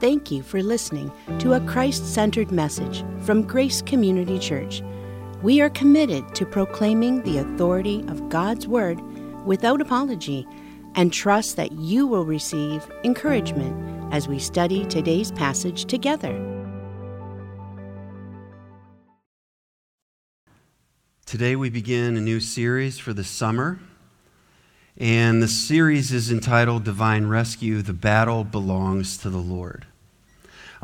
Thank you for listening to a Christ centered message from Grace Community Church. We are committed to proclaiming the authority of God's Word without apology and trust that you will receive encouragement as we study today's passage together. Today we begin a new series for the summer. And the series is entitled Divine Rescue The Battle Belongs to the Lord.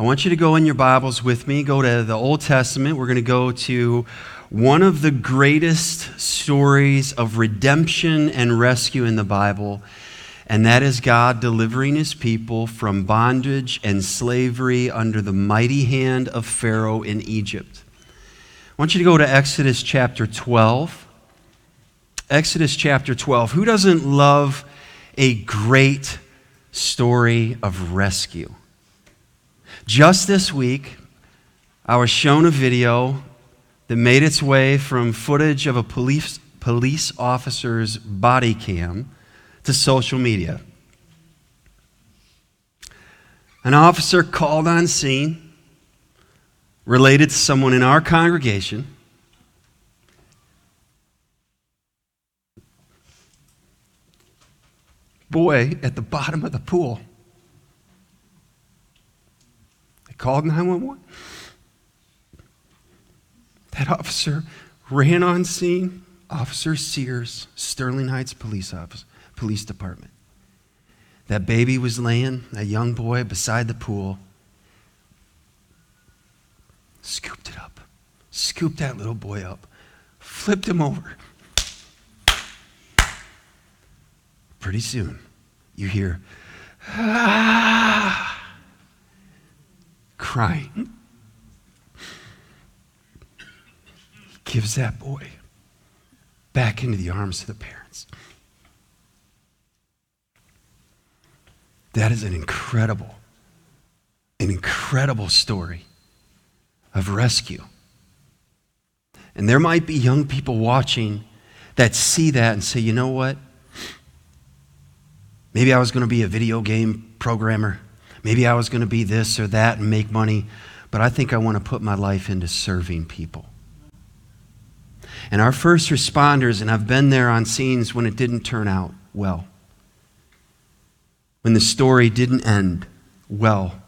I want you to go in your Bibles with me, go to the Old Testament. We're going to go to one of the greatest stories of redemption and rescue in the Bible, and that is God delivering his people from bondage and slavery under the mighty hand of Pharaoh in Egypt. I want you to go to Exodus chapter 12. Exodus chapter 12. Who doesn't love a great story of rescue? Just this week, I was shown a video that made its way from footage of a police, police officer's body cam to social media. An officer called on scene related to someone in our congregation. Boy at the bottom of the pool. Called 911. That officer ran on scene, Officer Sears, Sterling Heights Police Office, Police Department. That baby was laying, a young boy beside the pool. Scooped it up, scooped that little boy up, flipped him over. Pretty soon, you hear, ah crying. He gives that boy back into the arms of the parents. That is an incredible, an incredible story of rescue. And there might be young people watching that see that and say, you know what? Maybe I was going to be a video game programmer. Maybe I was going to be this or that and make money, but I think I want to put my life into serving people. And our first responders, and I've been there on scenes when it didn't turn out well, when the story didn't end well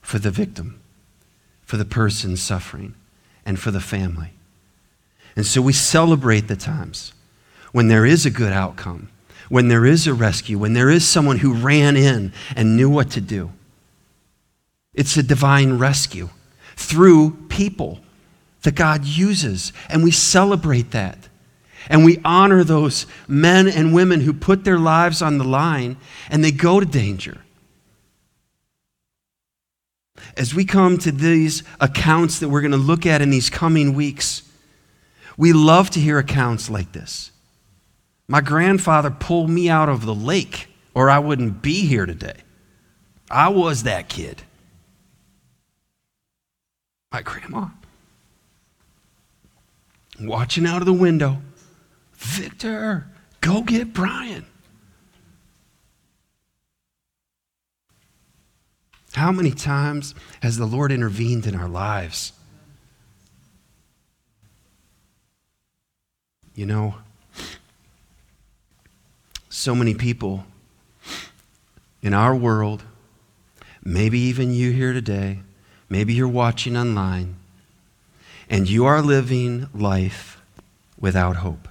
for the victim, for the person suffering, and for the family. And so we celebrate the times when there is a good outcome, when there is a rescue, when there is someone who ran in and knew what to do. It's a divine rescue through people that God uses. And we celebrate that. And we honor those men and women who put their lives on the line and they go to danger. As we come to these accounts that we're going to look at in these coming weeks, we love to hear accounts like this. My grandfather pulled me out of the lake, or I wouldn't be here today. I was that kid my grandma. Watching out of the window, Victor, go get Brian. How many times has the Lord intervened in our lives? You know, so many people in our world, maybe even you here today, Maybe you're watching online and you are living life without hope.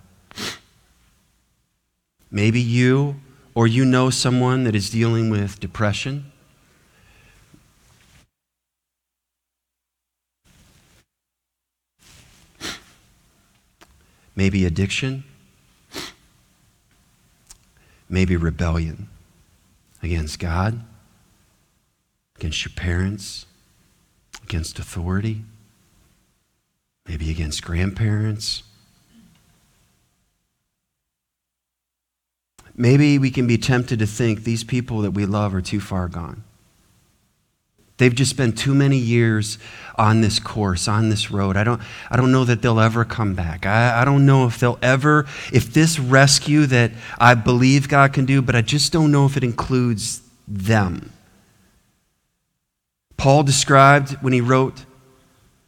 Maybe you or you know someone that is dealing with depression. Maybe addiction. Maybe rebellion against God, against your parents, against authority, maybe against grandparents. Maybe we can be tempted to think these people that we love are too far gone. They've just spent too many years on this course, on this road. I don't, I don't know that they'll ever come back. I, I don't know if they'll ever, if this rescue that I believe God can do, but I just don't know if it includes them. Paul described when he wrote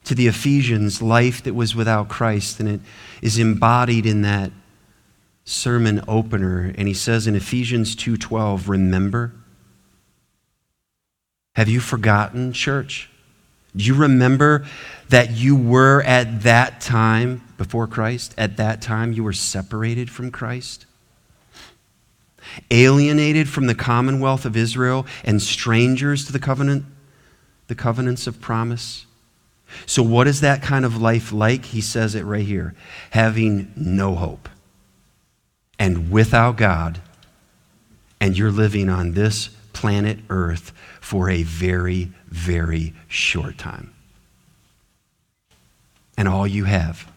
to the Ephesians life that was without Christ, and it is embodied in that sermon opener. And he says in Ephesians 2:12, "Remember." Have you forgotten, church? Do you remember that you were at that time before Christ? At that time, you were separated from Christ? Alienated from the commonwealth of Israel and strangers to the covenant, the covenants of promise? So, what is that kind of life like? He says it right here having no hope and without God, and you're living on this planet Earth for a very, very short time. And all you have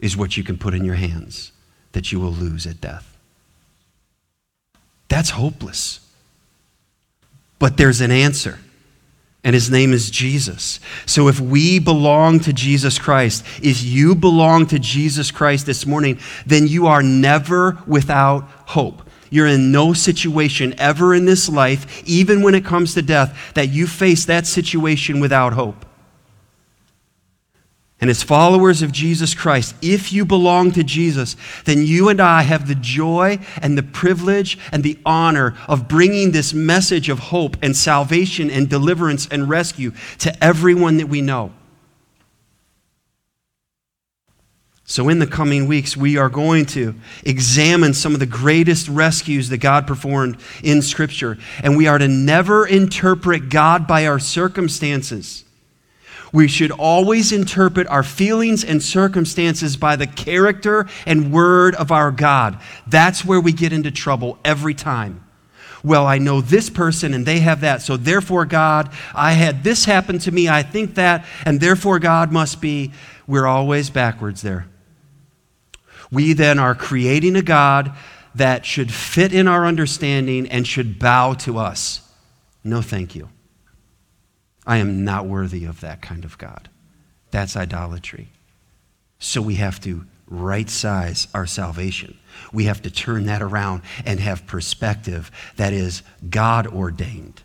is what you can put in your hands that you will lose at death. That's hopeless. But there's an answer, and his name is Jesus. So if we belong to Jesus Christ, if you belong to Jesus Christ this morning, then you are never without hope. You're in no situation ever in this life, even when it comes to death, that you face that situation without hope. And as followers of Jesus Christ, if you belong to Jesus, then you and I have the joy and the privilege and the honor of bringing this message of hope and salvation and deliverance and rescue to everyone that we know. So, in the coming weeks, we are going to examine some of the greatest rescues that God performed in Scripture. And we are to never interpret God by our circumstances. We should always interpret our feelings and circumstances by the character and word of our God. That's where we get into trouble every time. Well, I know this person and they have that, so therefore, God, I had this happen to me, I think that, and therefore, God must be. We're always backwards there. We then are creating a God that should fit in our understanding and should bow to us. No, thank you. I am not worthy of that kind of God. That's idolatry. So we have to right size our salvation. We have to turn that around and have perspective that is God ordained.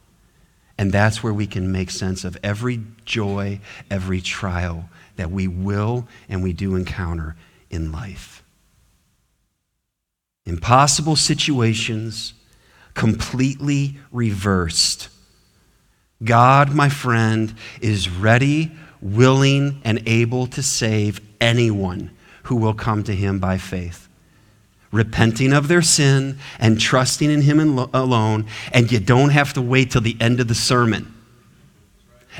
And that's where we can make sense of every joy, every trial that we will and we do encounter in life impossible situations completely reversed. God, my friend, is ready, willing, and able to save anyone who will come to him by faith. Repenting of their sin and trusting in him alone, and you don't have to wait till the end of the sermon.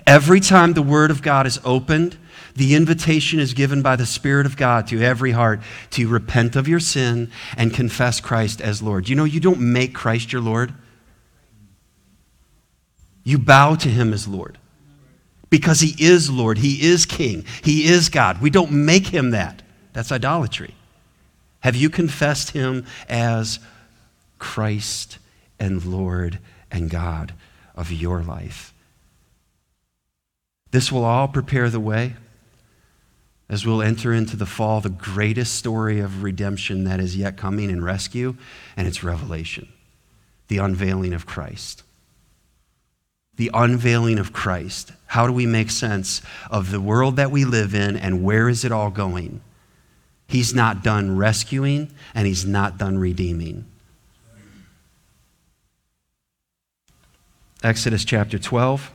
Every time the Word of God is opened, the invitation is given by the Spirit of God to every heart to repent of your sin and confess Christ as Lord. You know, you don't make Christ your Lord, you bow to Him as Lord because He is Lord, He is King, He is God. We don't make Him that. That's idolatry. Have you confessed Him as Christ and Lord and God of your life? This will all prepare the way as we'll enter into the fall, the greatest story of redemption that is yet coming in rescue, and it's revelation the unveiling of Christ. The unveiling of Christ. How do we make sense of the world that we live in and where is it all going? He's not done rescuing and he's not done redeeming. Exodus chapter 12.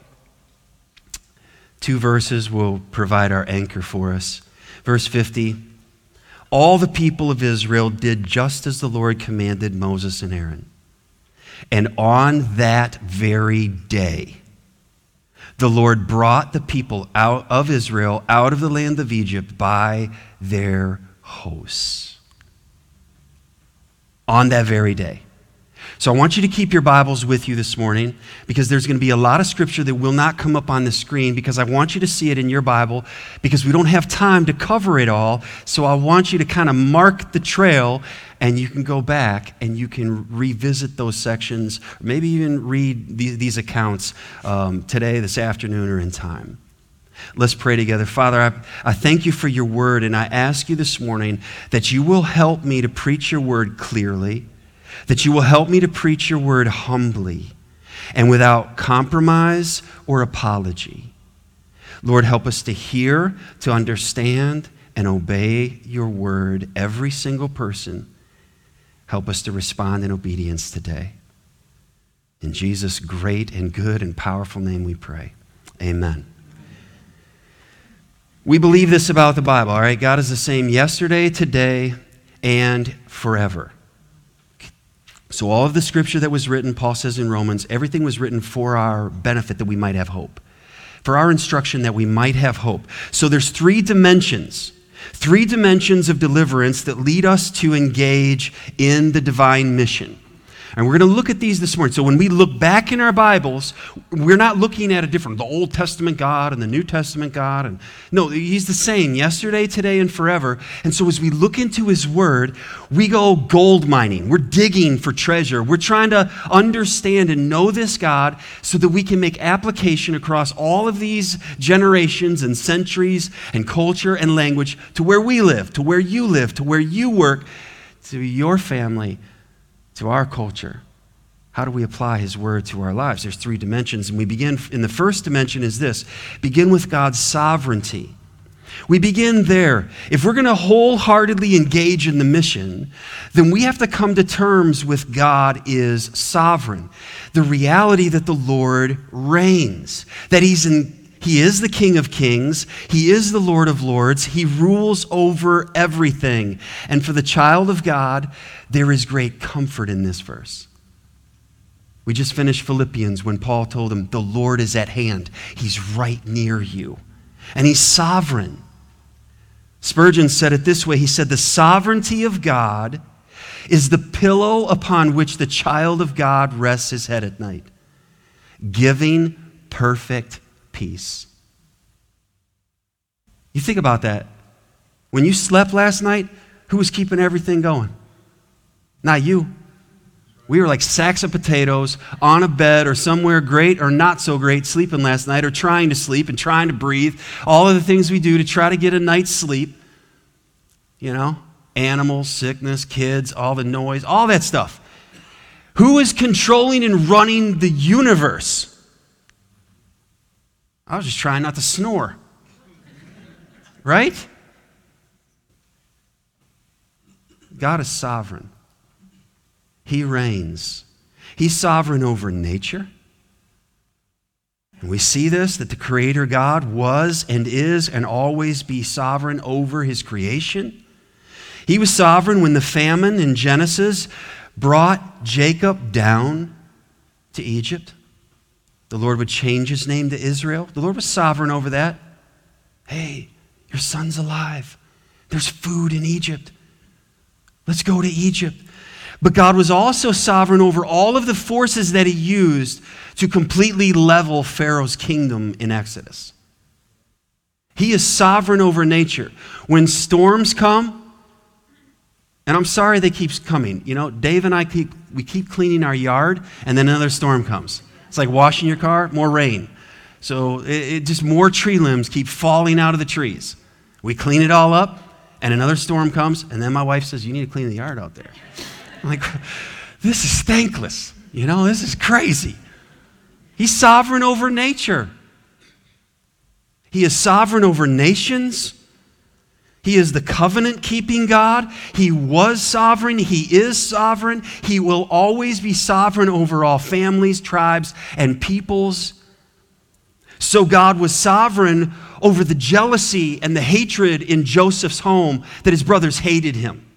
Two verses will provide our anchor for us. Verse 50 All the people of Israel did just as the Lord commanded Moses and Aaron. And on that very day, the Lord brought the people out of Israel out of the land of Egypt by their hosts. On that very day. So I want you to keep your Bibles with you this morning because there's going to be a lot of scripture that will not come up on the screen because I want you to see it in your Bible because we don't have time to cover it all. So I want you to kind of mark the trail and you can go back and you can revisit those sections, maybe even read these accounts um, today, this afternoon, or in time. Let's pray together. Father, I, I thank you for your word, and I ask you this morning that you will help me to preach your word clearly that you will help me to preach your word humbly, and without compromise or apology. Lord, help us to hear, to understand, and obey your word, every single person. Help us to respond in obedience today. In Jesus' great and good and powerful name we pray. Amen. We believe this about the Bible, all right? God is the same yesterday, today, and forever. So, all of the scripture that was written, Paul says in Romans, everything was written for our benefit that we might have hope, for our instruction that we might have hope. So, there's three dimensions, three dimensions of deliverance that lead us to engage in the divine mission. And we're going to look at these this morning. So when we look back in our Bibles, we're not looking at a different, the Old Testament God and the New Testament God. And no, He's the same yesterday, today, and forever. And so as we look into His Word, we go gold mining. We're digging for treasure. We're trying to understand and know this God so that we can make application across all of these generations and centuries and culture and language to where we live, to where you live, to where you work, to your family to our culture. How do we apply his word to our lives? There's three dimensions, and we begin in the first dimension is this begin with God's sovereignty. We begin there. If we're going to wholeheartedly engage in the mission, then we have to come to terms with God is sovereign. The reality that the Lord reigns, that He's in he is the King of Kings. He is the Lord of Lords. He rules over everything. And for the child of God, there is great comfort in this verse. We just finished Philippians when Paul told him, The Lord is at hand. He's right near you. And He's sovereign. Spurgeon said it this way He said, The sovereignty of God is the pillow upon which the child of God rests his head at night, giving perfect peace. You think about that. When you slept last night, who was keeping everything going? Not you. We were like sacks of potatoes on a bed or somewhere great or not so great sleeping last night or trying to sleep and trying to breathe. All of the things we do to try to get a night's sleep. You know, animals, sickness, kids, all the noise, all that stuff. Who is controlling and running the universe? I was just trying not to snore. Right? God is sovereign. He reigns. He's sovereign over nature. And we see this that the Creator God was and is and always be sovereign over His creation. He was sovereign when the famine in Genesis brought Jacob down to Egypt. The Lord would change his name to Israel. The Lord was sovereign over that. Hey, your son's alive. There's food in Egypt. Let's go to Egypt. But God was also sovereign over all of the forces that he used to completely level Pharaoh's kingdom in Exodus. He is sovereign over nature. When storms come, and I'm sorry they keep coming. You know, Dave and I keep we keep cleaning our yard and then another storm comes. It's like washing your car, more rain. So it, it just more tree limbs keep falling out of the trees. We clean it all up, and another storm comes, and then my wife says, You need to clean the yard out there. I'm like, this is thankless. You know, this is crazy. He's sovereign over nature. He is sovereign over nations. He is the covenant keeping God. He was sovereign. He is sovereign. He will always be sovereign over all families, tribes, and peoples. So God was sovereign over the jealousy and the hatred in Joseph's home that his brothers hated him.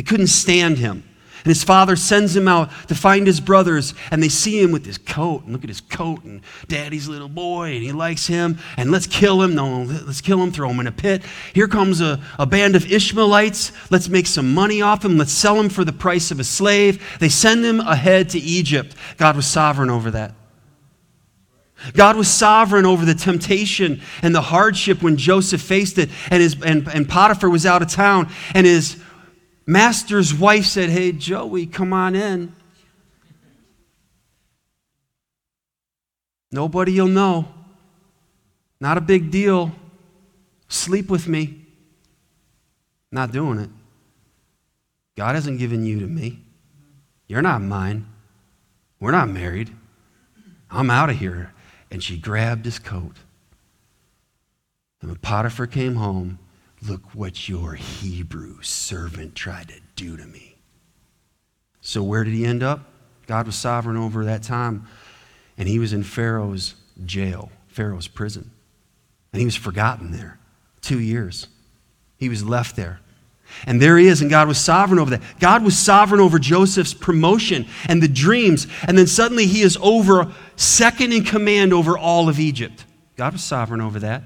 They couldn't stand him. And his father sends him out to find his brothers, and they see him with his coat. And look at his coat, and daddy's little boy, and he likes him. And let's kill him. No, let's kill him, throw him in a pit. Here comes a, a band of Ishmaelites. Let's make some money off him. Let's sell him for the price of a slave. They send him ahead to Egypt. God was sovereign over that. God was sovereign over the temptation and the hardship when Joseph faced it, and, his, and, and Potiphar was out of town, and his master's wife said, Hey, Joey, come on in. Nobody will know. Not a big deal. Sleep with me. Not doing it. God hasn't given you to me. You're not mine. We're not married. I'm out of here. And she grabbed his coat. And when Potiphar came home, look what your Hebrew servant tried to do to me. So, where did he end up? God was sovereign over that time, and he was in Pharaoh's jail, Pharaoh's prison. And he was forgotten there two years. He was left there. And there he is, and God was sovereign over that. God was sovereign over Joseph's promotion and the dreams, and then suddenly he is over, second in command over all of Egypt. God was sovereign over that.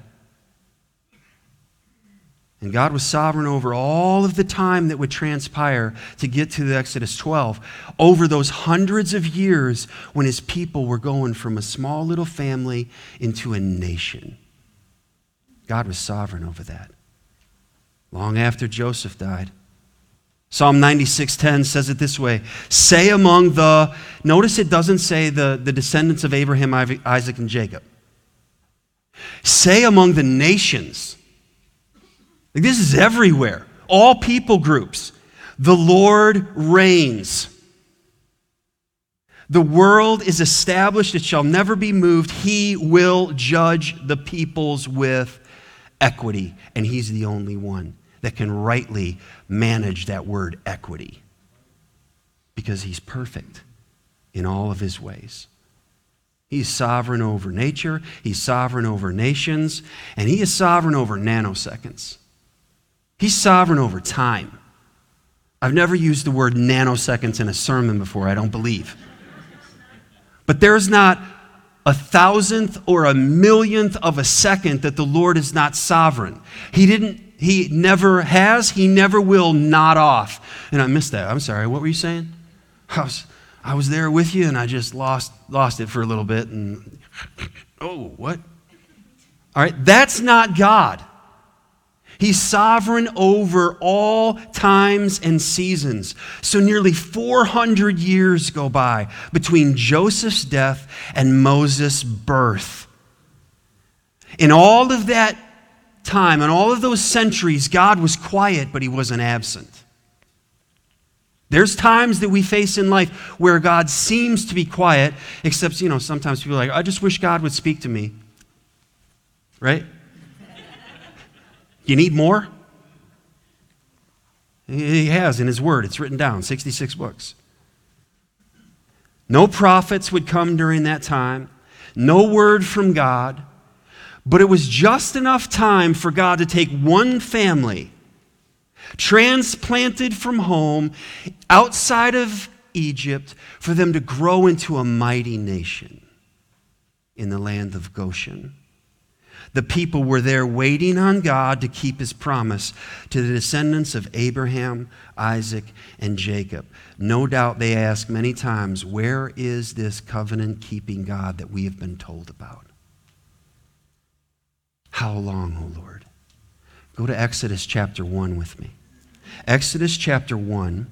And God was sovereign over all of the time that would transpire to get to the Exodus 12, over those hundreds of years when his people were going from a small little family into a nation. God was sovereign over that long after Joseph died. Psalm 96:10 says it this way Say among the, notice it doesn't say the, the descendants of Abraham, Isaac, and Jacob. Say among the nations. Like this is everywhere. All people groups. The Lord reigns. The world is established, it shall never be moved. He will judge the peoples with equity, and He's the only one that can rightly manage that word equity because he's perfect in all of his ways. He's sovereign over nature, he's sovereign over nations, and he is sovereign over nanoseconds. He's sovereign over time. I've never used the word nanoseconds in a sermon before, I don't believe. But there's not a thousandth or a millionth of a second that the Lord is not sovereign. He didn't he never has, he never will nod off. And I missed that. I'm sorry. What were you saying? I was, I was there with you and I just lost, lost it for a little bit. And oh, what? All right, that's not God. He's sovereign over all times and seasons. So nearly 400 years go by between Joseph's death and Moses' birth. In all of that time, in all of those centuries, God was quiet, but he wasn't absent. There's times that we face in life where God seems to be quiet, except, you know, sometimes people are like, I just wish God would speak to me. Right? You need more? He has in His Word. It's written down, 66 books. No prophets would come during that time, no word from God. But it was just enough time for God to take one family, transplanted from home outside of Egypt, for them to grow into a mighty nation in the land of Goshen. The people were there waiting on God to keep his promise to the descendants of Abraham, Isaac, and Jacob. No doubt they asked many times, Where is this covenant keeping God that we have been told about? How long, O Lord? Go to Exodus chapter 1 with me. Exodus chapter 1,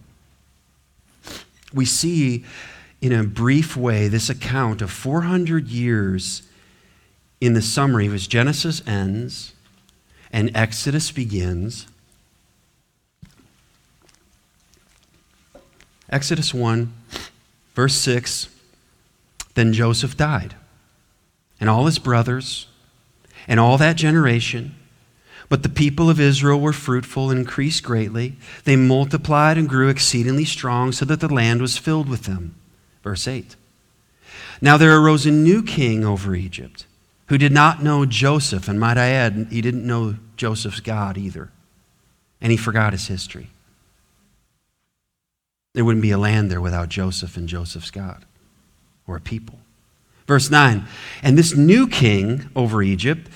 we see in a brief way this account of 400 years in the summary as Genesis ends and Exodus begins. Exodus 1, verse 6 Then Joseph died, and all his brothers and all that generation. But the people of Israel were fruitful and increased greatly. They multiplied and grew exceedingly strong, so that the land was filled with them. Verse 8. Now there arose a new king over Egypt who did not know Joseph, and might I add, he didn't know Joseph's God either. And he forgot his history. There wouldn't be a land there without Joseph and Joseph's God or a people. Verse 9 And this new king over Egypt,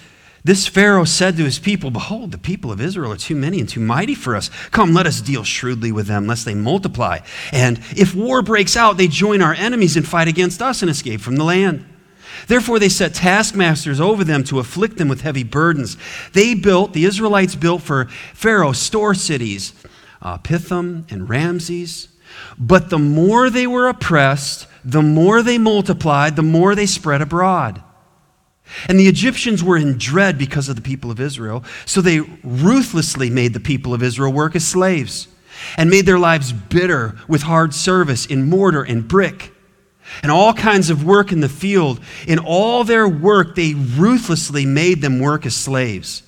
this Pharaoh said to his people, Behold, the people of Israel are too many and too mighty for us. Come, let us deal shrewdly with them, lest they multiply. And if war breaks out, they join our enemies and fight against us and escape from the land. Therefore, they set taskmasters over them to afflict them with heavy burdens. They built, the Israelites built for Pharaoh store cities, uh, Pithom and Ramses. But the more they were oppressed, the more they multiplied, the more they spread abroad. And the Egyptians were in dread because of the people of Israel, so they ruthlessly made the people of Israel work as slaves and made their lives bitter with hard service in mortar and brick. And all kinds of work in the field. In all their work, they ruthlessly made them work as slaves.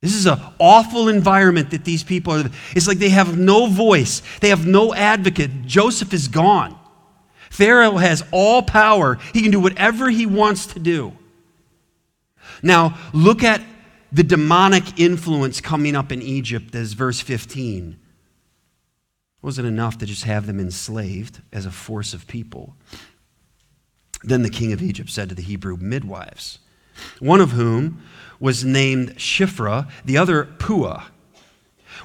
This is an awful environment that these people are. It's like they have no voice, they have no advocate. Joseph is gone. Pharaoh has all power, he can do whatever he wants to do. Now, look at the demonic influence coming up in Egypt as verse 15. Wasn't enough to just have them enslaved as a force of people. Then the king of Egypt said to the Hebrew midwives, one of whom was named Shiphrah, the other Puah.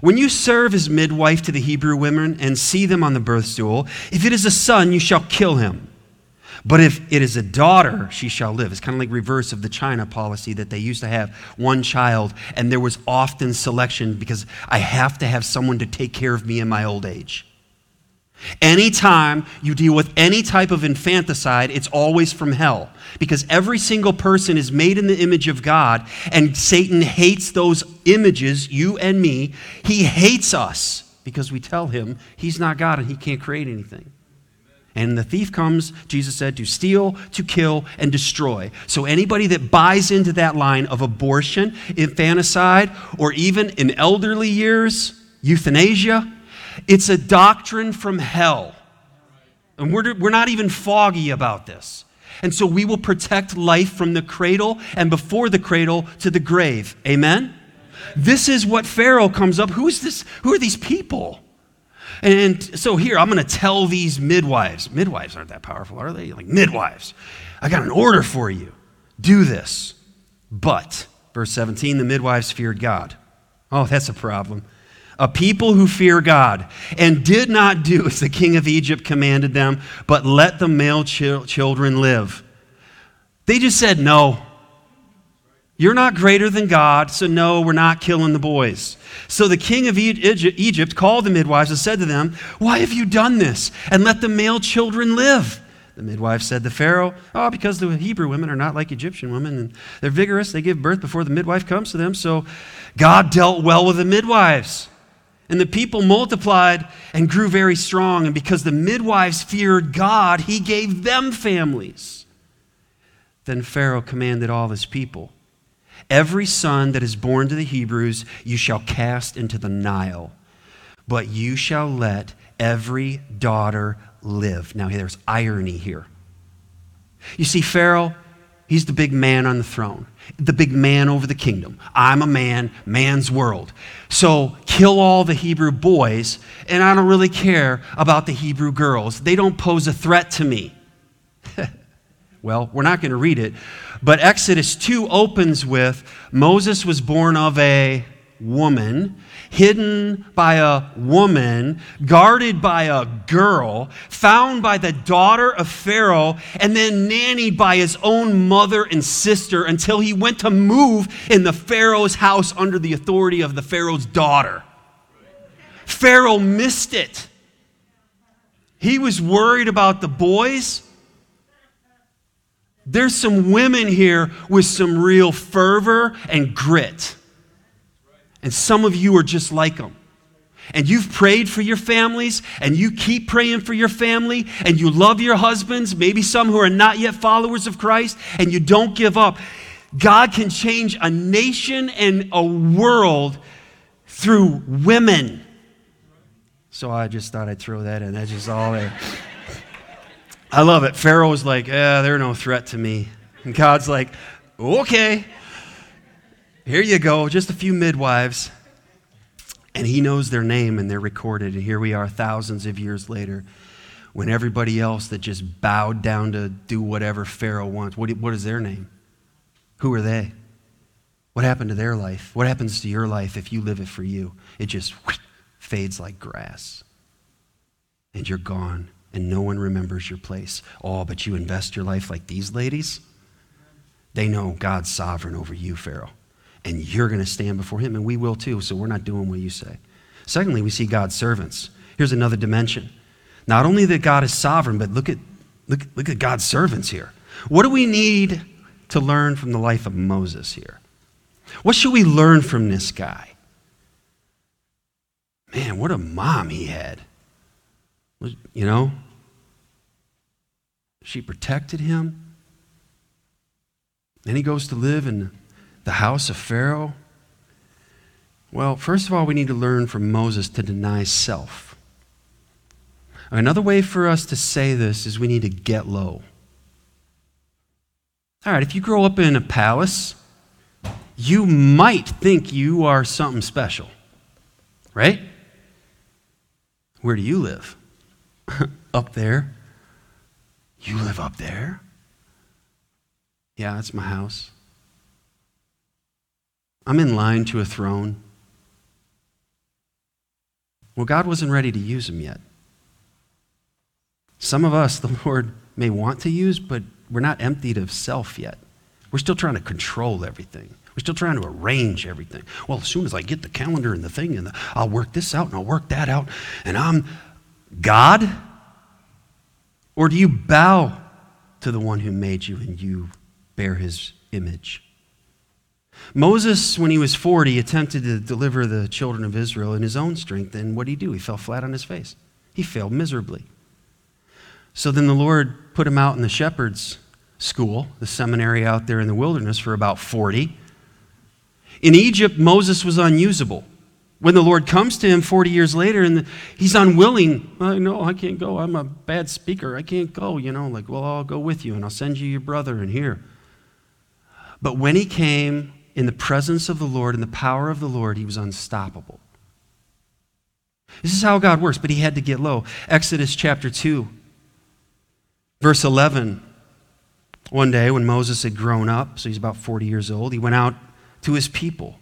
When you serve as midwife to the Hebrew women and see them on the birth stool, if it is a son, you shall kill him. But if it is a daughter, she shall live. It's kind of like reverse of the China policy that they used to have one child, and there was often selection because I have to have someone to take care of me in my old age. Anytime you deal with any type of infanticide, it's always from hell. Because every single person is made in the image of God, and Satan hates those images, you and me. He hates us because we tell him he's not God and he can't create anything. And the thief comes, Jesus said, to steal, to kill, and destroy. So anybody that buys into that line of abortion, infanticide, or even in elderly years, euthanasia, it's a doctrine from hell. And we're, we're not even foggy about this. And so we will protect life from the cradle and before the cradle to the grave. Amen? This is what Pharaoh comes up. Who's this? Who are these people? And so here, I'm going to tell these midwives. Midwives aren't that powerful, are they? Like, midwives, I got an order for you. Do this. But, verse 17, the midwives feared God. Oh, that's a problem a people who fear God, and did not do as the king of Egypt commanded them, but let the male ch- children live. They just said, No. You're not greater than God, so no, we're not killing the boys. So the king of Egypt called the midwives and said to them, Why have you done this? And let the male children live. The midwife said to Pharaoh, Oh, because the Hebrew women are not like Egyptian women, and they're vigorous. They give birth before the midwife comes to them. So God dealt well with the midwives. And the people multiplied and grew very strong. And because the midwives feared God, he gave them families. Then Pharaoh commanded all his people Every son that is born to the Hebrews you shall cast into the Nile, but you shall let every daughter live. Now, there's irony here. You see, Pharaoh, he's the big man on the throne the big man over the kingdom. I'm a man, man's world. So kill all the Hebrew boys, and I don't really care about the Hebrew girls. They don't pose a threat to me. Well, we're not going to read it, but Exodus 2 opens with Moses was born of a woman, hidden by a woman, guarded by a girl, found by the daughter of Pharaoh, and then nannied by his own mother and sister until he went to move in the Pharaoh's house under the authority of the Pharaoh's daughter. Pharaoh missed it. He was worried about the boys. There's some women here with some real fervor and grit. And some of you are just like them. And you've prayed for your families, and you keep praying for your family, and you love your husbands, maybe some who are not yet followers of Christ, and you don't give up. God can change a nation and a world through women. So I just thought I'd throw that in. That's just all there. I love it. Pharaoh was like, eh, they're no threat to me. And God's like, okay. Here you go, just a few midwives. And he knows their name and they're recorded. And here we are thousands of years later when everybody else that just bowed down to do whatever Pharaoh wants, what, what is their name? Who are they? What happened to their life? What happens to your life if you live it for you? It just whoosh, fades like grass. And you're gone, and no one remembers your place. Oh, but you invest your life like these ladies? They know God's sovereign over you, Pharaoh and you're going to stand before him, and we will too, so we're not doing what you say. Secondly, we see God's servants. Here's another dimension. Not only that God is sovereign, but look at, look, look at God's servants here. What do we need to learn from the life of Moses here? What should we learn from this guy? Man, what a mom he had. You know? She protected him. Then he goes to live in the house of Pharaoh. Well, first of all, we need to learn from Moses to deny self. Another way for us to say this is we need to get low. All right, if you grow up in a palace, you might think you are something special, right? Where do you live? up there. You live up there? Yeah, that's my house. I'm in line to a throne. Well, God wasn't ready to use him yet. Some of us, the Lord may want to use, but we're not emptied of self yet. We're still trying to control everything. We're still trying to arrange everything. Well, as soon as I get the calendar and the thing, and the, I'll work this out and I'll work that out, and I'm God? Or do you bow to the one who made you and you bear his image? Moses, when he was 40, attempted to deliver the children of Israel in his own strength, and what did he do? He fell flat on his face. He failed miserably. So then the Lord put him out in the shepherd's school, the seminary out there in the wilderness, for about 40. In Egypt, Moses was unusable. When the Lord comes to him 40 years later and he's unwilling, well, no, I can't go. I'm a bad speaker. I can't go. You know, like, well, I'll go with you and I'll send you your brother and here. But when he came in the presence of the Lord and the power of the Lord, he was unstoppable. This is how God works, but he had to get low. Exodus chapter 2, verse 11. One day when Moses had grown up, so he's about 40 years old, he went out to his people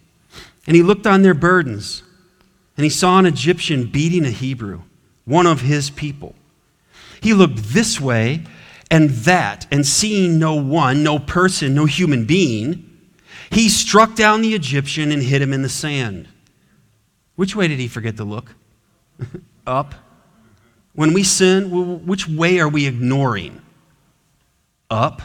and he looked on their burdens and he saw an Egyptian beating a Hebrew, one of his people. He looked this way and that, and seeing no one, no person, no human being, he struck down the Egyptian and hit him in the sand. Which way did he forget to look? Up. When we sin, which way are we ignoring? Up.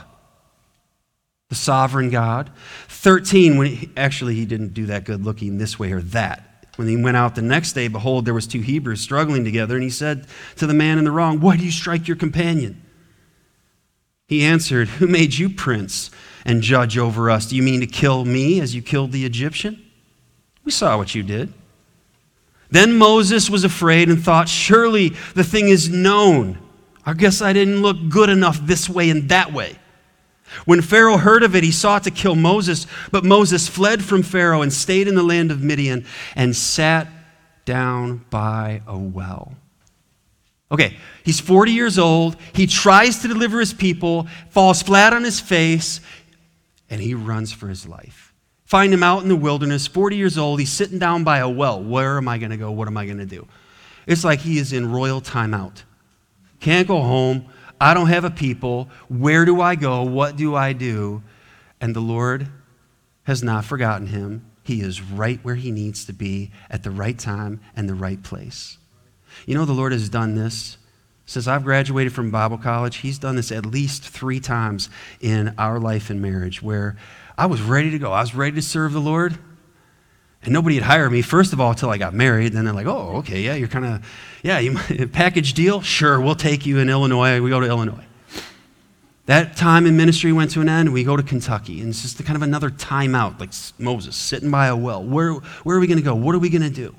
The sovereign God. 13, when he, actually he didn't do that good looking this way or that. When he went out the next day, behold, there was two Hebrews struggling together, and he said to the man in the wrong, Why do you strike your companion? He answered, Who made you prince and judge over us? Do you mean to kill me as you killed the Egyptian? We saw what you did. Then Moses was afraid and thought, Surely the thing is known. I guess I didn't look good enough this way and that way. When Pharaoh heard of it, he sought to kill Moses, but Moses fled from Pharaoh and stayed in the land of Midian and sat down by a well. Okay, he's 40 years old. He tries to deliver his people, falls flat on his face, and he runs for his life. Find him out in the wilderness, 40 years old. He's sitting down by a well. Where am I going to go? What am I going to do? It's like he is in royal timeout. Can't go home. I don't have a people. Where do I go? What do I do? And the Lord has not forgotten him. He is right where he needs to be at the right time and the right place. You know, the Lord has done this. Since I've graduated from Bible college, He's done this at least three times in our life and marriage where I was ready to go. I was ready to serve the Lord, and nobody had hired me, first of all, until I got married. Then they're like, oh, okay, yeah, you're kind of, yeah, you, package deal? Sure, we'll take you in Illinois. We go to Illinois. That time in ministry went to an end. We go to Kentucky. And it's just kind of another timeout, like Moses sitting by a well. Where, where are we going to go? What are we going to do?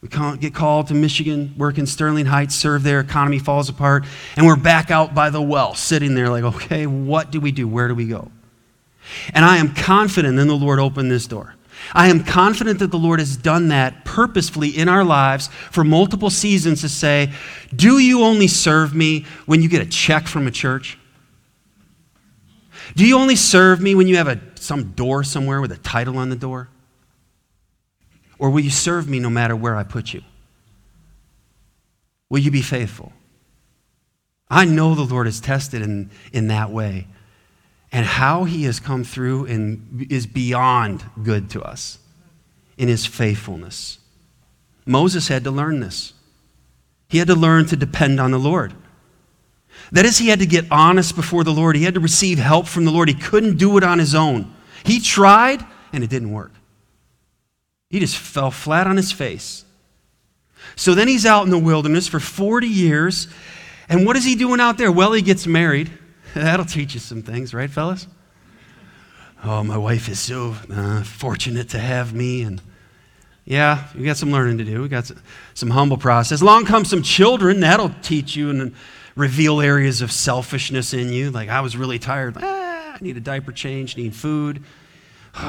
We can't get called to Michigan, work in Sterling Heights, serve there, economy falls apart, and we're back out by the well, sitting there like, okay, what do we do? Where do we go? And I am confident, then the Lord opened this door. I am confident that the Lord has done that purposefully in our lives for multiple seasons to say, Do you only serve me when you get a check from a church? Do you only serve me when you have a, some door somewhere with a title on the door? Or will you serve me no matter where I put you? Will you be faithful? I know the Lord is tested in, in that way and how he has come through and is beyond good to us in his faithfulness. Moses had to learn this. He had to learn to depend on the Lord. That is, he had to get honest before the Lord. He had to receive help from the Lord. He couldn't do it on his own. He tried, and it didn't work. He just fell flat on his face. So then he's out in the wilderness for 40 years, And what is he doing out there? Well, he gets married. That'll teach you some things, right, fellas? Oh, my wife is so uh, fortunate to have me. And yeah, we got some learning to do. We got some humble process. Along comes some children. That'll teach you and reveal areas of selfishness in you. Like, I was really tired. Ah, I need a diaper change, need food.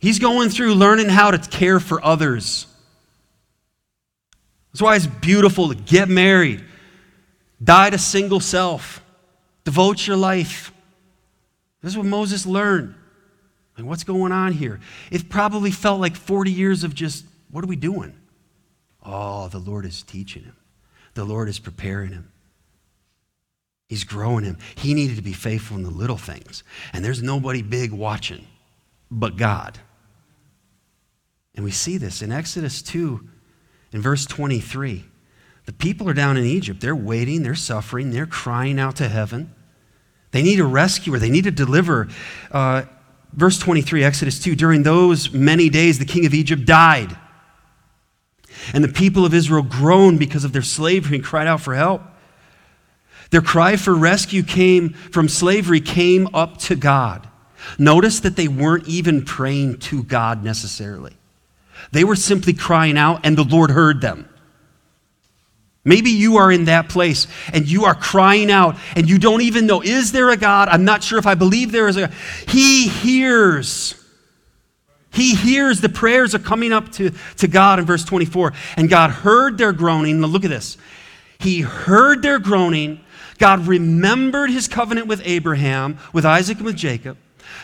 He's going through learning how to care for others. That's why it's beautiful to get married, die to single self, devote your life. This is what Moses learned. Like, what's going on here? It probably felt like 40 years of just, what are we doing? Oh, the Lord is teaching him, the Lord is preparing him. He's growing him. He needed to be faithful in the little things. And there's nobody big watching but God. And we see this in Exodus 2, in verse 23. The people are down in Egypt. They're waiting, they're suffering, they're crying out to heaven. They need a rescuer, they need a deliverer. Uh, verse 23, Exodus 2 During those many days, the king of Egypt died. And the people of Israel groaned because of their slavery and cried out for help. Their cry for rescue came from slavery, came up to God. Notice that they weren't even praying to God necessarily. They were simply crying out, and the Lord heard them. Maybe you are in that place and you are crying out and you don't even know, is there a God? I'm not sure if I believe there is a God. He hears. He hears the prayers are coming up to, to God in verse 24. And God heard their groaning. Now look at this. He heard their groaning. God remembered his covenant with Abraham, with Isaac, and with Jacob.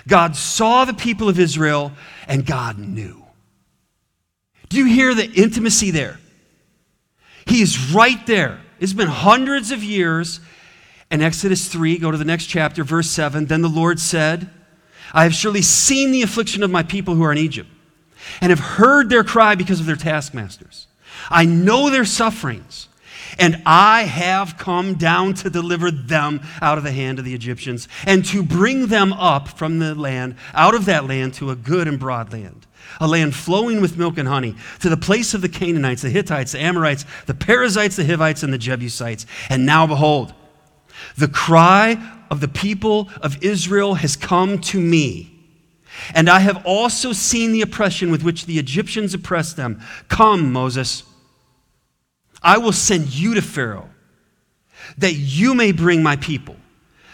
God saw the people of Israel, and God knew. Do you hear the intimacy there? He is right there. It's been hundreds of years. In Exodus 3, go to the next chapter, verse 7. Then the Lord said, I have surely seen the affliction of my people who are in Egypt, and have heard their cry because of their taskmasters. I know their sufferings, and I have come down to deliver them out of the hand of the Egyptians, and to bring them up from the land, out of that land, to a good and broad land a land flowing with milk and honey, to the place of the Canaanites, the Hittites, the Amorites, the Perizzites, the Hivites, and the Jebusites. And now behold, the cry of the people of Israel has come to me. And I have also seen the oppression with which the Egyptians oppressed them. Come, Moses, I will send you to Pharaoh, that you may bring my people,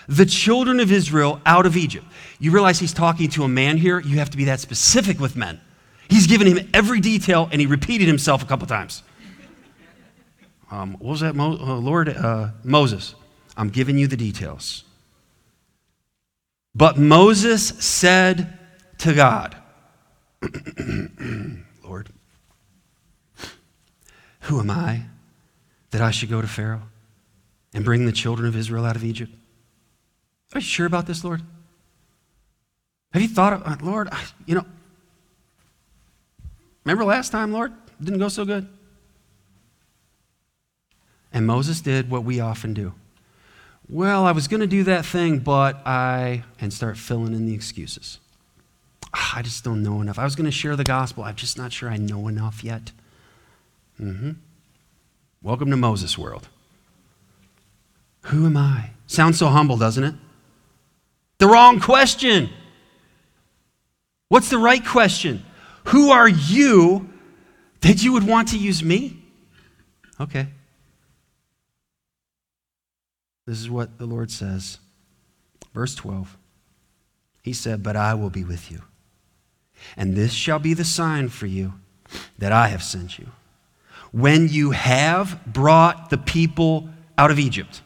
the children of Israel, out of Egypt. You realize he's talking to a man here? You have to be that specific with men. He's given him every detail, and he repeated himself a couple times. Um, what was that, Mo- uh, Lord? Uh, Moses, I'm giving you the details. But Moses said to God, Lord, who am I that I should go to Pharaoh and bring the children of Israel out of Egypt? Are you sure about this, Lord? Have you thought of, uh, Lord, you know, Remember last time, Lord? Didn't go so good. And Moses did what we often do. Well, I was going to do that thing, but I, and start filling in the excuses. Ah, I just don't know enough. I was going to share the gospel. I'm just not sure I know enough yet. Mm-hmm. Welcome to Moses' world. Who am I? Sounds so humble, doesn't it? The wrong question. What's the right question? Who are you that you would want to use me? Okay. This is what the Lord says. Verse 12. He said, But I will be with you. And this shall be the sign for you that I have sent you. When you have brought the people out of Egypt.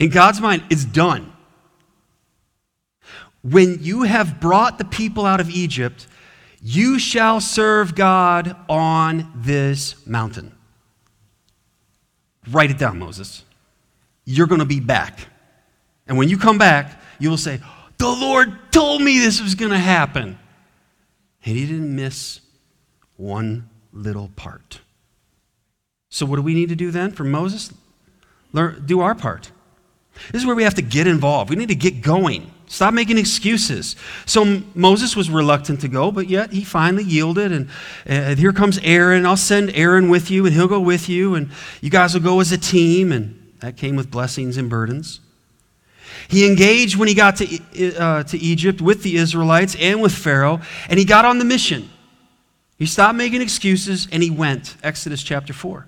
In God's mind, it's done. When you have brought the people out of Egypt, you shall serve God on this mountain. Write it down, Moses. You're going to be back. And when you come back, you will say, The Lord told me this was going to happen. And he didn't miss one little part. So, what do we need to do then for Moses? Learn, do our part. This is where we have to get involved. We need to get going. Stop making excuses. So Moses was reluctant to go, but yet he finally yielded. And uh, here comes Aaron. I'll send Aaron with you, and he'll go with you, and you guys will go as a team. And that came with blessings and burdens. He engaged when he got to, uh, to Egypt with the Israelites and with Pharaoh, and he got on the mission. He stopped making excuses and he went. Exodus chapter 4.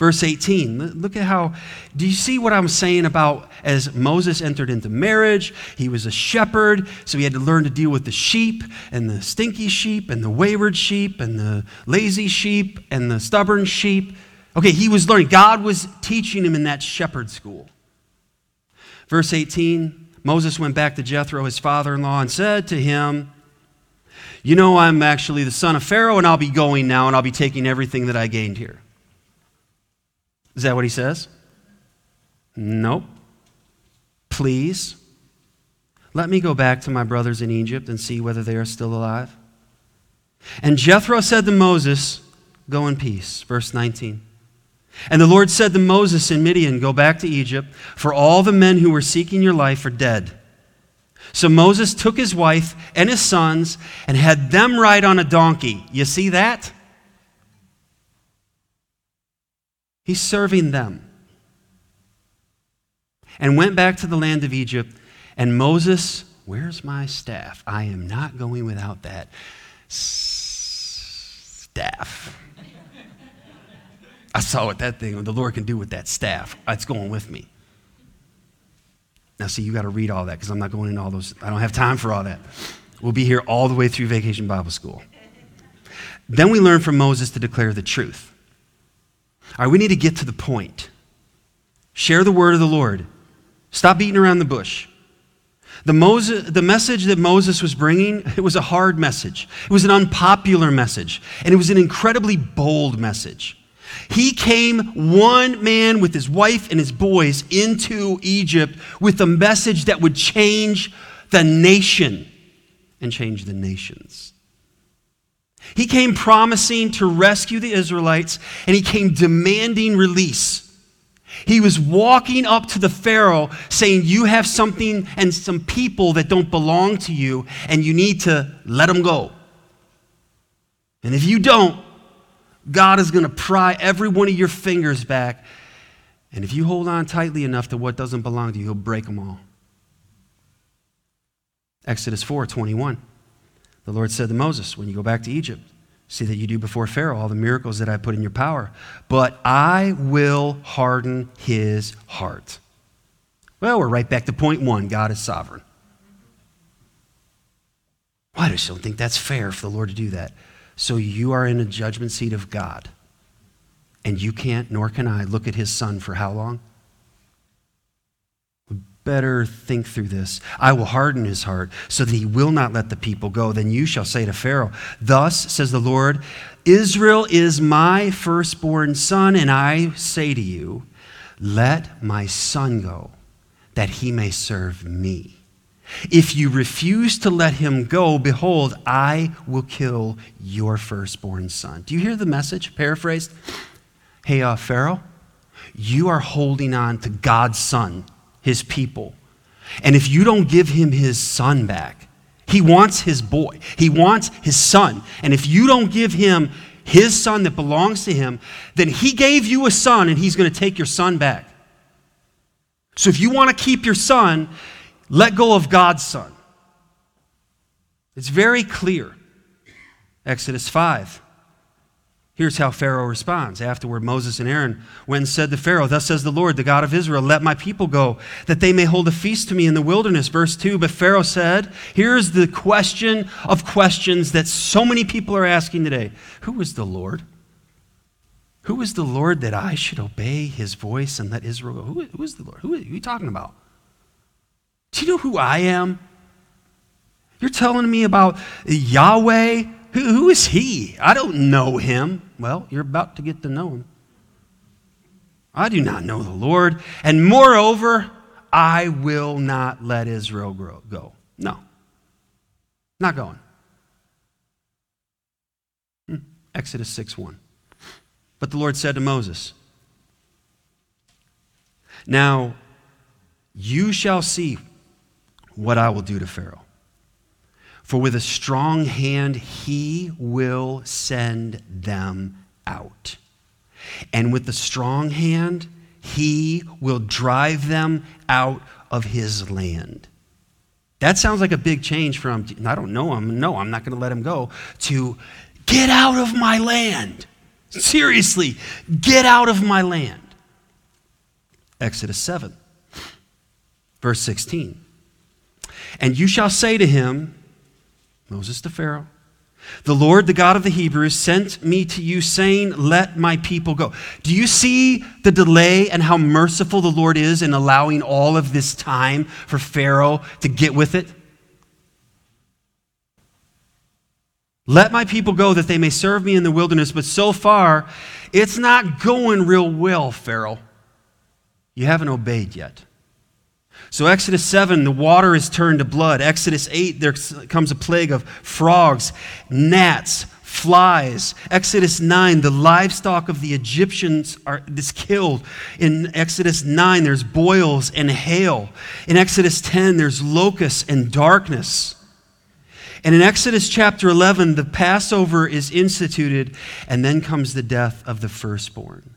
Verse 18, look at how, do you see what I'm saying about as Moses entered into marriage? He was a shepherd, so he had to learn to deal with the sheep and the stinky sheep and the wayward sheep and the lazy sheep and the stubborn sheep. Okay, he was learning. God was teaching him in that shepherd school. Verse 18, Moses went back to Jethro, his father in law, and said to him, You know, I'm actually the son of Pharaoh, and I'll be going now, and I'll be taking everything that I gained here. Is that what he says? Nope. Please, let me go back to my brothers in Egypt and see whether they are still alive. And Jethro said to Moses, Go in peace. Verse 19. And the Lord said to Moses in Midian, Go back to Egypt, for all the men who were seeking your life are dead. So Moses took his wife and his sons and had them ride on a donkey. You see that? He's serving them. And went back to the land of Egypt. And Moses, where's my staff? I am not going without that staff. I saw what that thing, the Lord can do with that staff. It's going with me. Now, see, you got to read all that because I'm not going into all those. I don't have time for all that. We'll be here all the way through Vacation Bible School. Then we learn from Moses to declare the truth. All right, we need to get to the point. Share the word of the Lord. Stop beating around the bush. The, Moses, the message that Moses was bringing, it was a hard message. It was an unpopular message, and it was an incredibly bold message. He came one man with his wife and his boys into Egypt with a message that would change the nation and change the nations. He came promising to rescue the Israelites, and he came demanding release. He was walking up to the Pharaoh saying, You have something and some people that don't belong to you, and you need to let them go. And if you don't, God is going to pry every one of your fingers back. And if you hold on tightly enough to what doesn't belong to you, He'll break them all. Exodus 4 21. The Lord said to Moses, When you go back to Egypt, see that you do before Pharaoh all the miracles that I put in your power, but I will harden his heart. Well, we're right back to point one God is sovereign. Why I just don't think that's fair for the Lord to do that. So you are in a judgment seat of God, and you can't, nor can I, look at his son for how long? Better think through this. I will harden his heart so that he will not let the people go. Then you shall say to Pharaoh, Thus says the Lord, Israel is my firstborn son, and I say to you, Let my son go, that he may serve me. If you refuse to let him go, behold, I will kill your firstborn son. Do you hear the message paraphrased? Hey, uh, Pharaoh, you are holding on to God's son his people. And if you don't give him his son back, he wants his boy, he wants his son. And if you don't give him his son that belongs to him, then he gave you a son and he's going to take your son back. So if you want to keep your son, let go of God's son. It's very clear. Exodus 5. Here's how Pharaoh responds. Afterward, Moses and Aaron went and said to Pharaoh, Thus says the Lord, the God of Israel, let my people go, that they may hold a feast to me in the wilderness. Verse 2 But Pharaoh said, Here's the question of questions that so many people are asking today Who is the Lord? Who is the Lord that I should obey his voice and let Israel go? Who, who is the Lord? Who, who are you talking about? Do you know who I am? You're telling me about Yahweh who, who is he? I don't know him. Well, you're about to get to know him. I do not know the Lord. And moreover, I will not let Israel grow, go. No. Not going. Hmm. Exodus 6 1. But the Lord said to Moses, Now you shall see what I will do to Pharaoh. For with a strong hand he will send them out. And with the strong hand he will drive them out of his land. That sounds like a big change from, I don't know him, no, I'm not going to let him go, to get out of my land. Seriously, get out of my land. Exodus 7, verse 16. And you shall say to him, Moses to Pharaoh, the Lord, the God of the Hebrews, sent me to you, saying, Let my people go. Do you see the delay and how merciful the Lord is in allowing all of this time for Pharaoh to get with it? Let my people go that they may serve me in the wilderness. But so far, it's not going real well, Pharaoh. You haven't obeyed yet. So, Exodus 7, the water is turned to blood. Exodus 8, there comes a plague of frogs, gnats, flies. Exodus 9, the livestock of the Egyptians are is killed. In Exodus 9, there's boils and hail. In Exodus 10, there's locusts and darkness. And in Exodus chapter 11, the Passover is instituted, and then comes the death of the firstborn.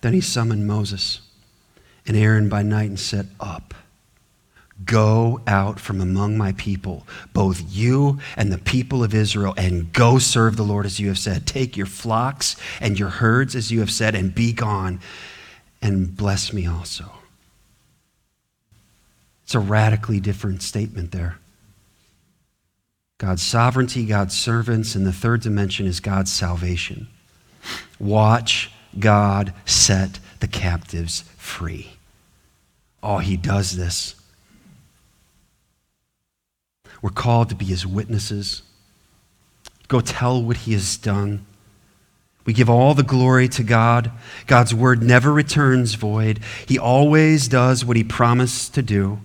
Then he summoned Moses and Aaron by night and said, Up, go out from among my people, both you and the people of Israel, and go serve the Lord as you have said. Take your flocks and your herds as you have said, and be gone, and bless me also. It's a radically different statement there. God's sovereignty, God's servants, and the third dimension is God's salvation. Watch God set the captives free. Oh, he does this. We're called to be his witnesses. Go tell what he has done. We give all the glory to God. God's word never returns void. He always does what he promised to do.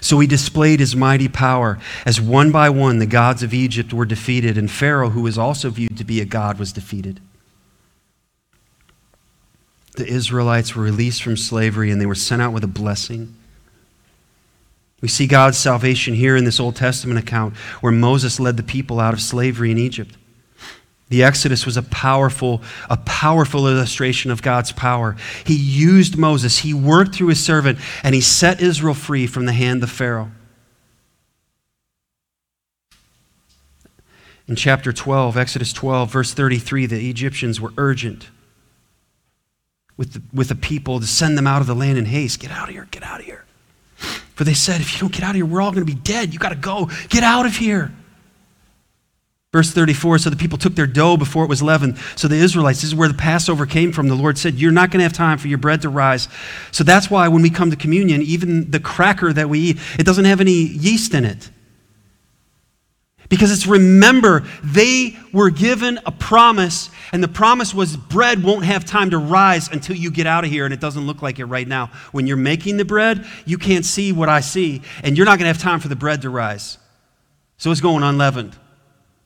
So he displayed his mighty power as one by one the gods of Egypt were defeated, and Pharaoh, who was also viewed to be a god, was defeated the Israelites were released from slavery and they were sent out with a blessing. We see God's salvation here in this Old Testament account where Moses led the people out of slavery in Egypt. The Exodus was a powerful, a powerful illustration of God's power. He used Moses, he worked through his servant, and he set Israel free from the hand of Pharaoh. In chapter 12, Exodus 12, verse 33, the Egyptians were urgent with the, with the people to send them out of the land in haste. Get out of here, get out of here. For they said, if you don't get out of here, we're all going to be dead. You got to go. Get out of here. Verse 34 So the people took their dough before it was leavened. So the Israelites, this is where the Passover came from. The Lord said, You're not going to have time for your bread to rise. So that's why when we come to communion, even the cracker that we eat, it doesn't have any yeast in it. Because it's remember, they were given a promise, and the promise was bread won't have time to rise until you get out of here, and it doesn't look like it right now. When you're making the bread, you can't see what I see, and you're not going to have time for the bread to rise. So it's going unleavened.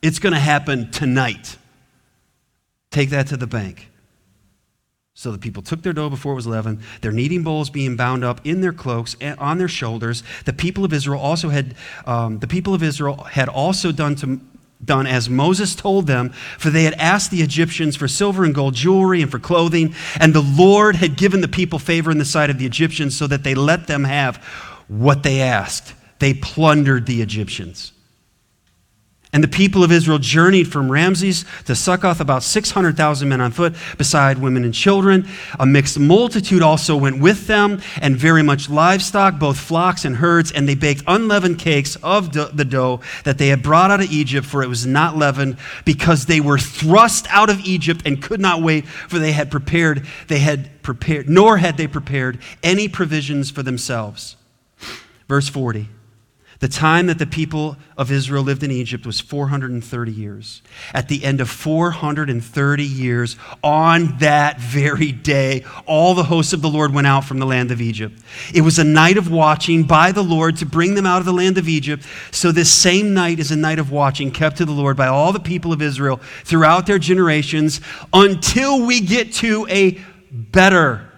It's going to happen tonight. Take that to the bank. So the people took their dough before it was leavened, their kneading bowls being bound up in their cloaks and on their shoulders. The people of Israel also had um, the people of Israel had also done to done as Moses told them, for they had asked the Egyptians for silver and gold jewelry and for clothing, and the Lord had given the people favor in the sight of the Egyptians, so that they let them have what they asked. They plundered the Egyptians. And the people of Israel journeyed from Ramses to Succoth, about 600,000 men on foot, beside women and children. A mixed multitude also went with them, and very much livestock, both flocks and herds. And they baked unleavened cakes of the dough that they had brought out of Egypt, for it was not leavened, because they were thrust out of Egypt and could not wait, for they had prepared, they had prepared, nor had they prepared any provisions for themselves. Verse 40. The time that the people of Israel lived in Egypt was 430 years. At the end of 430 years, on that very day, all the hosts of the Lord went out from the land of Egypt. It was a night of watching by the Lord to bring them out of the land of Egypt. So, this same night is a night of watching kept to the Lord by all the people of Israel throughout their generations until we get to a better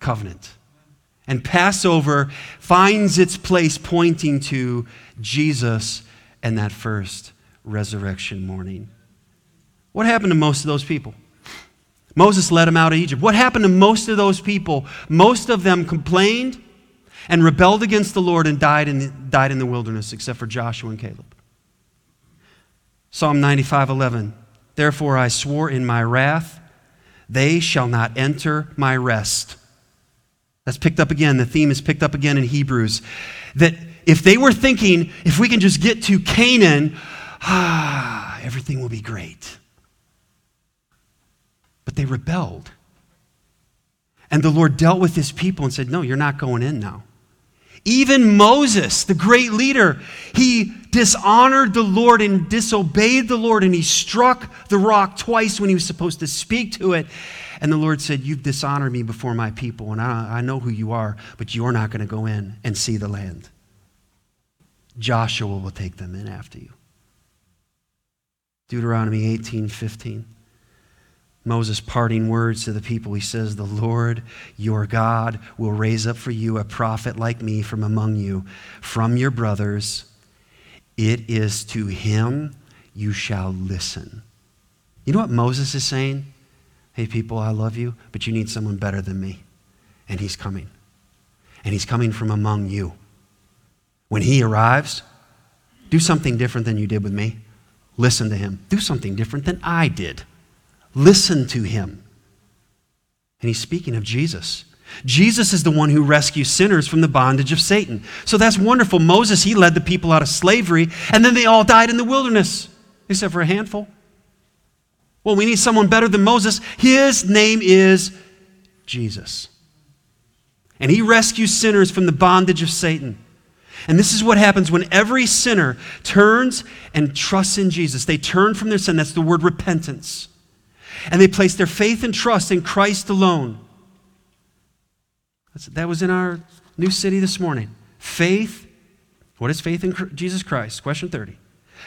covenant. And Passover finds its place pointing to Jesus and that first resurrection morning. What happened to most of those people? Moses led them out of Egypt. What happened to most of those people? Most of them complained and rebelled against the Lord and died in the, died in the wilderness, except for Joshua and Caleb. Psalm 95 11. Therefore I swore in my wrath, they shall not enter my rest. That's picked up again. The theme is picked up again in Hebrews. That if they were thinking, if we can just get to Canaan, ah, everything will be great. But they rebelled. And the Lord dealt with his people and said, No, you're not going in now. Even Moses, the great leader, he dishonored the Lord and disobeyed the Lord, and he struck the rock twice when he was supposed to speak to it. And the Lord said, You've dishonored me before my people, and I, I know who you are, but you're not going to go in and see the land. Joshua will take them in after you. Deuteronomy 18 15. Moses' parting words to the people, he says, The Lord your God will raise up for you a prophet like me from among you, from your brothers. It is to him you shall listen. You know what Moses is saying? Hey, people, I love you, but you need someone better than me. And he's coming. And he's coming from among you. When he arrives, do something different than you did with me. Listen to him. Do something different than I did. Listen to him. And he's speaking of Jesus. Jesus is the one who rescues sinners from the bondage of Satan. So that's wonderful. Moses, he led the people out of slavery, and then they all died in the wilderness, except for a handful. Well, we need someone better than Moses. His name is Jesus. And he rescues sinners from the bondage of Satan. And this is what happens when every sinner turns and trusts in Jesus. They turn from their sin. That's the word repentance. And they place their faith and trust in Christ alone. that was in our new city this morning. Faith. What is faith in Jesus Christ? Question 30.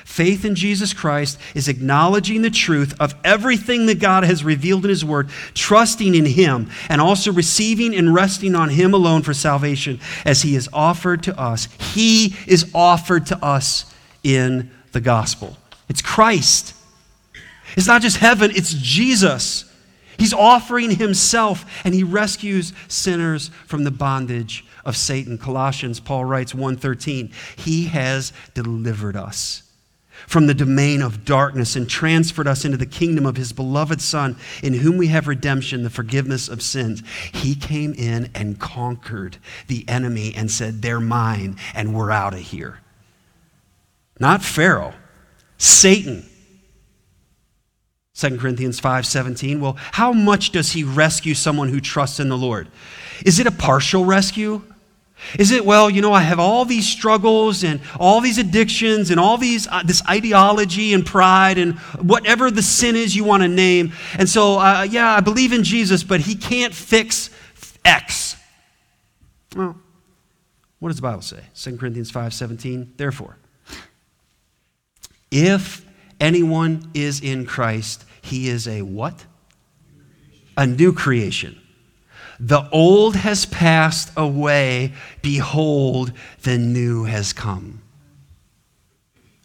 Faith in Jesus Christ is acknowledging the truth of everything that God has revealed in His Word, trusting in Him, and also receiving and resting on Him alone for salvation as He is offered to us. He is offered to us in the gospel. It's Christ. It's not just heaven, it's Jesus. He's offering himself and he rescues sinners from the bondage of Satan. Colossians Paul writes 1:13, he has delivered us from the domain of darkness and transferred us into the kingdom of his beloved Son, in whom we have redemption, the forgiveness of sins. He came in and conquered the enemy and said, They're mine, and we're out of here. Not Pharaoh, Satan. 2 Corinthians 5:17. Well, how much does he rescue someone who trusts in the Lord? Is it a partial rescue? Is it, well, you know, I have all these struggles and all these addictions and all these, uh, this ideology and pride and whatever the sin is you want to name. And so, uh, yeah, I believe in Jesus, but he can't fix X. Well, what does the Bible say? 2 Corinthians 5 17. Therefore, if anyone is in Christ, he is a what? A new creation. The old has passed away. Behold, the new has come.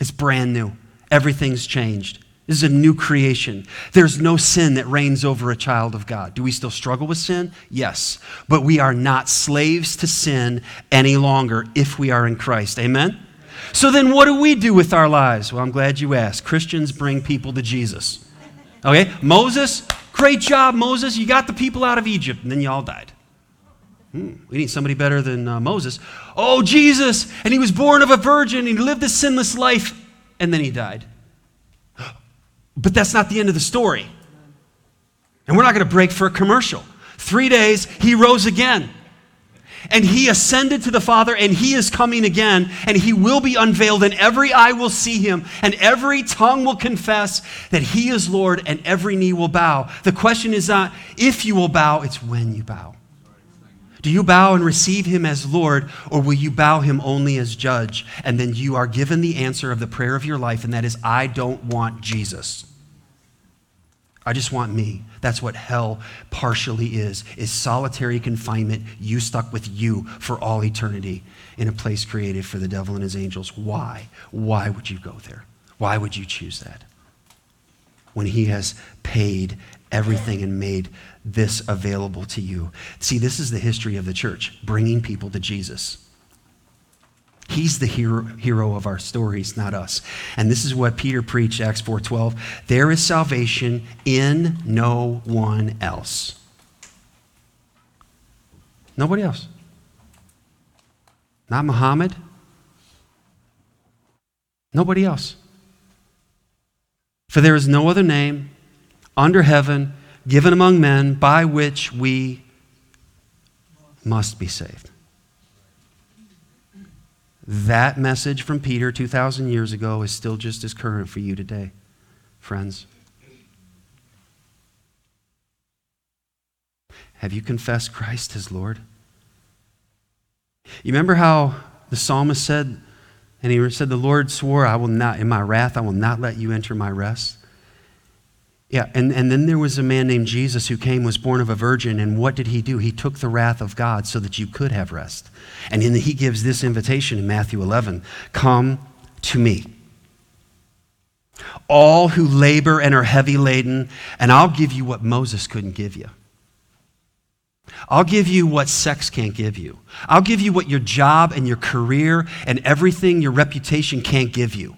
It's brand new. Everything's changed. This is a new creation. There's no sin that reigns over a child of God. Do we still struggle with sin? Yes. But we are not slaves to sin any longer if we are in Christ. Amen? So then, what do we do with our lives? Well, I'm glad you asked. Christians bring people to Jesus. Okay? Moses, great job, Moses. You got the people out of Egypt, and then you all died. Hmm, we need somebody better than uh, Moses. Oh, Jesus, and he was born of a virgin, and he lived a sinless life, and then he died. But that's not the end of the story. And we're not going to break for a commercial. Three days, he rose again. And he ascended to the Father, and he is coming again, and he will be unveiled, and every eye will see him, and every tongue will confess that he is Lord, and every knee will bow. The question is not if you will bow, it's when you bow. Do you bow and receive him as Lord, or will you bow him only as judge? And then you are given the answer of the prayer of your life, and that is, I don't want Jesus. I just want me. That's what hell partially is, is solitary confinement, you stuck with you for all eternity in a place created for the devil and his angels. Why? Why would you go there? Why would you choose that? When he has paid everything and made this available to you. See, this is the history of the church, bringing people to Jesus. He's the hero, hero of our stories, not us. And this is what Peter preached, Acts 4.12. There is salvation in no one else. Nobody else. Not Muhammad. Nobody else. For there is no other name under heaven given among men by which we must be saved. That message from Peter 2,000 years ago is still just as current for you today, friends. Have you confessed Christ as Lord? You remember how the psalmist said, and he said, The Lord swore, I will not, in my wrath, I will not let you enter my rest. Yeah, and, and then there was a man named Jesus who came, was born of a virgin, and what did he do? He took the wrath of God so that you could have rest. And he gives this invitation in Matthew 11 Come to me. All who labor and are heavy laden, and I'll give you what Moses couldn't give you. I'll give you what sex can't give you. I'll give you what your job and your career and everything your reputation can't give you.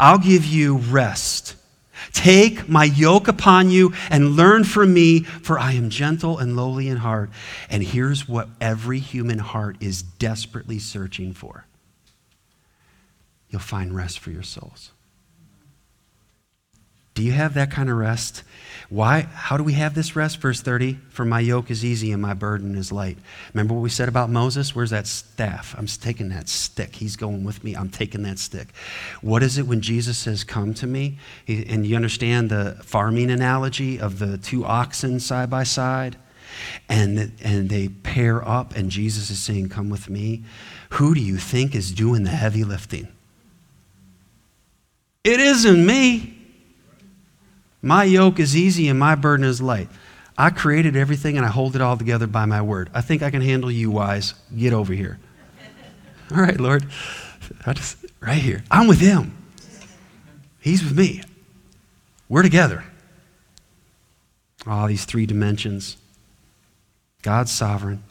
I'll give you rest. Take my yoke upon you and learn from me, for I am gentle and lowly in heart. And here's what every human heart is desperately searching for you'll find rest for your souls. Do you have that kind of rest? Why? How do we have this rest? Verse 30 For my yoke is easy and my burden is light. Remember what we said about Moses? Where's that staff? I'm taking that stick. He's going with me. I'm taking that stick. What is it when Jesus says, Come to me? And you understand the farming analogy of the two oxen side by side? And, and they pair up, and Jesus is saying, Come with me. Who do you think is doing the heavy lifting? It isn't me. My yoke is easy and my burden is light. I created everything and I hold it all together by my word. I think I can handle you, wise. Get over here. All right, Lord. I just, right here. I'm with him. He's with me. We're together. All these three dimensions. God's sovereign.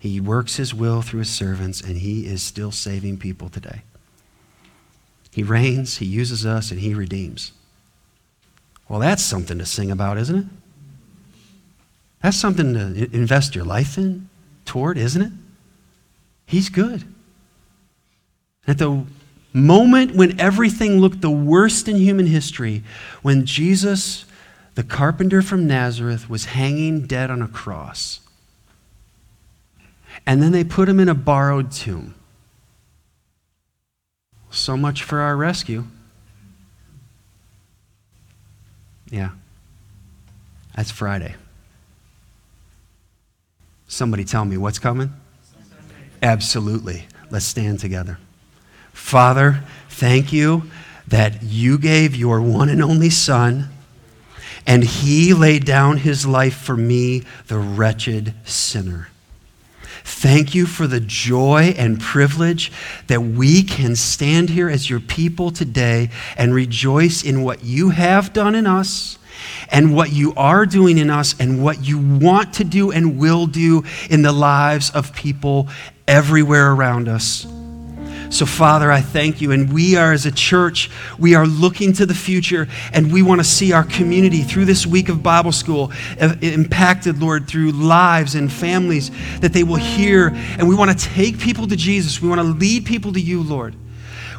He works his will through his servants, and he is still saving people today. He reigns, he uses us, and he redeems. Well, that's something to sing about, isn't it? That's something to invest your life in, toward, isn't it? He's good. At the moment when everything looked the worst in human history, when Jesus, the carpenter from Nazareth, was hanging dead on a cross, and then they put him in a borrowed tomb. So much for our rescue. Yeah. That's Friday. Somebody tell me what's coming? Absolutely. Let's stand together. Father, thank you that you gave your one and only Son, and he laid down his life for me, the wretched sinner. Thank you for the joy and privilege that we can stand here as your people today and rejoice in what you have done in us and what you are doing in us and what you want to do and will do in the lives of people everywhere around us. So, Father, I thank you. And we are, as a church, we are looking to the future and we want to see our community through this week of Bible school impacted, Lord, through lives and families that they will hear. And we want to take people to Jesus. We want to lead people to you, Lord.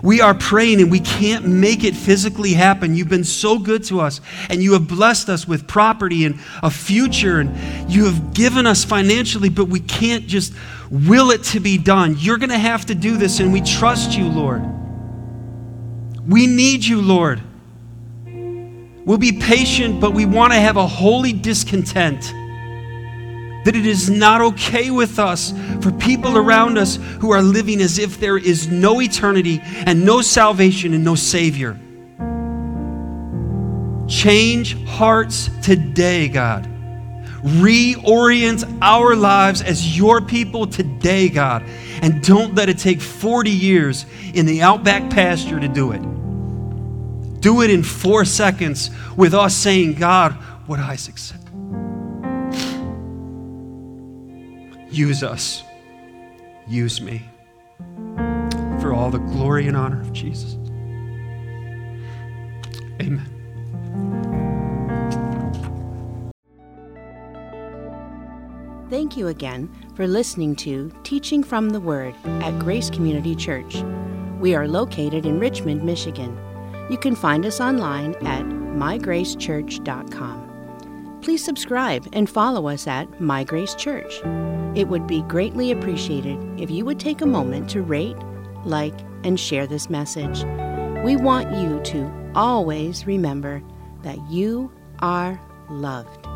We are praying and we can't make it physically happen. You've been so good to us and you have blessed us with property and a future and you have given us financially, but we can't just will it to be done. You're going to have to do this and we trust you, Lord. We need you, Lord. We'll be patient, but we want to have a holy discontent that it is not okay with us for people around us who are living as if there is no eternity and no salvation and no Savior. Change hearts today, God. Reorient our lives as your people today, God. And don't let it take 40 years in the outback pasture to do it. Do it in four seconds with us saying, God, would I succeed? Use us. Use me. For all the glory and honor of Jesus. Amen. Thank you again for listening to Teaching from the Word at Grace Community Church. We are located in Richmond, Michigan. You can find us online at mygracechurch.com. Please subscribe and follow us at My Grace Church. It would be greatly appreciated if you would take a moment to rate, like, and share this message. We want you to always remember that you are loved.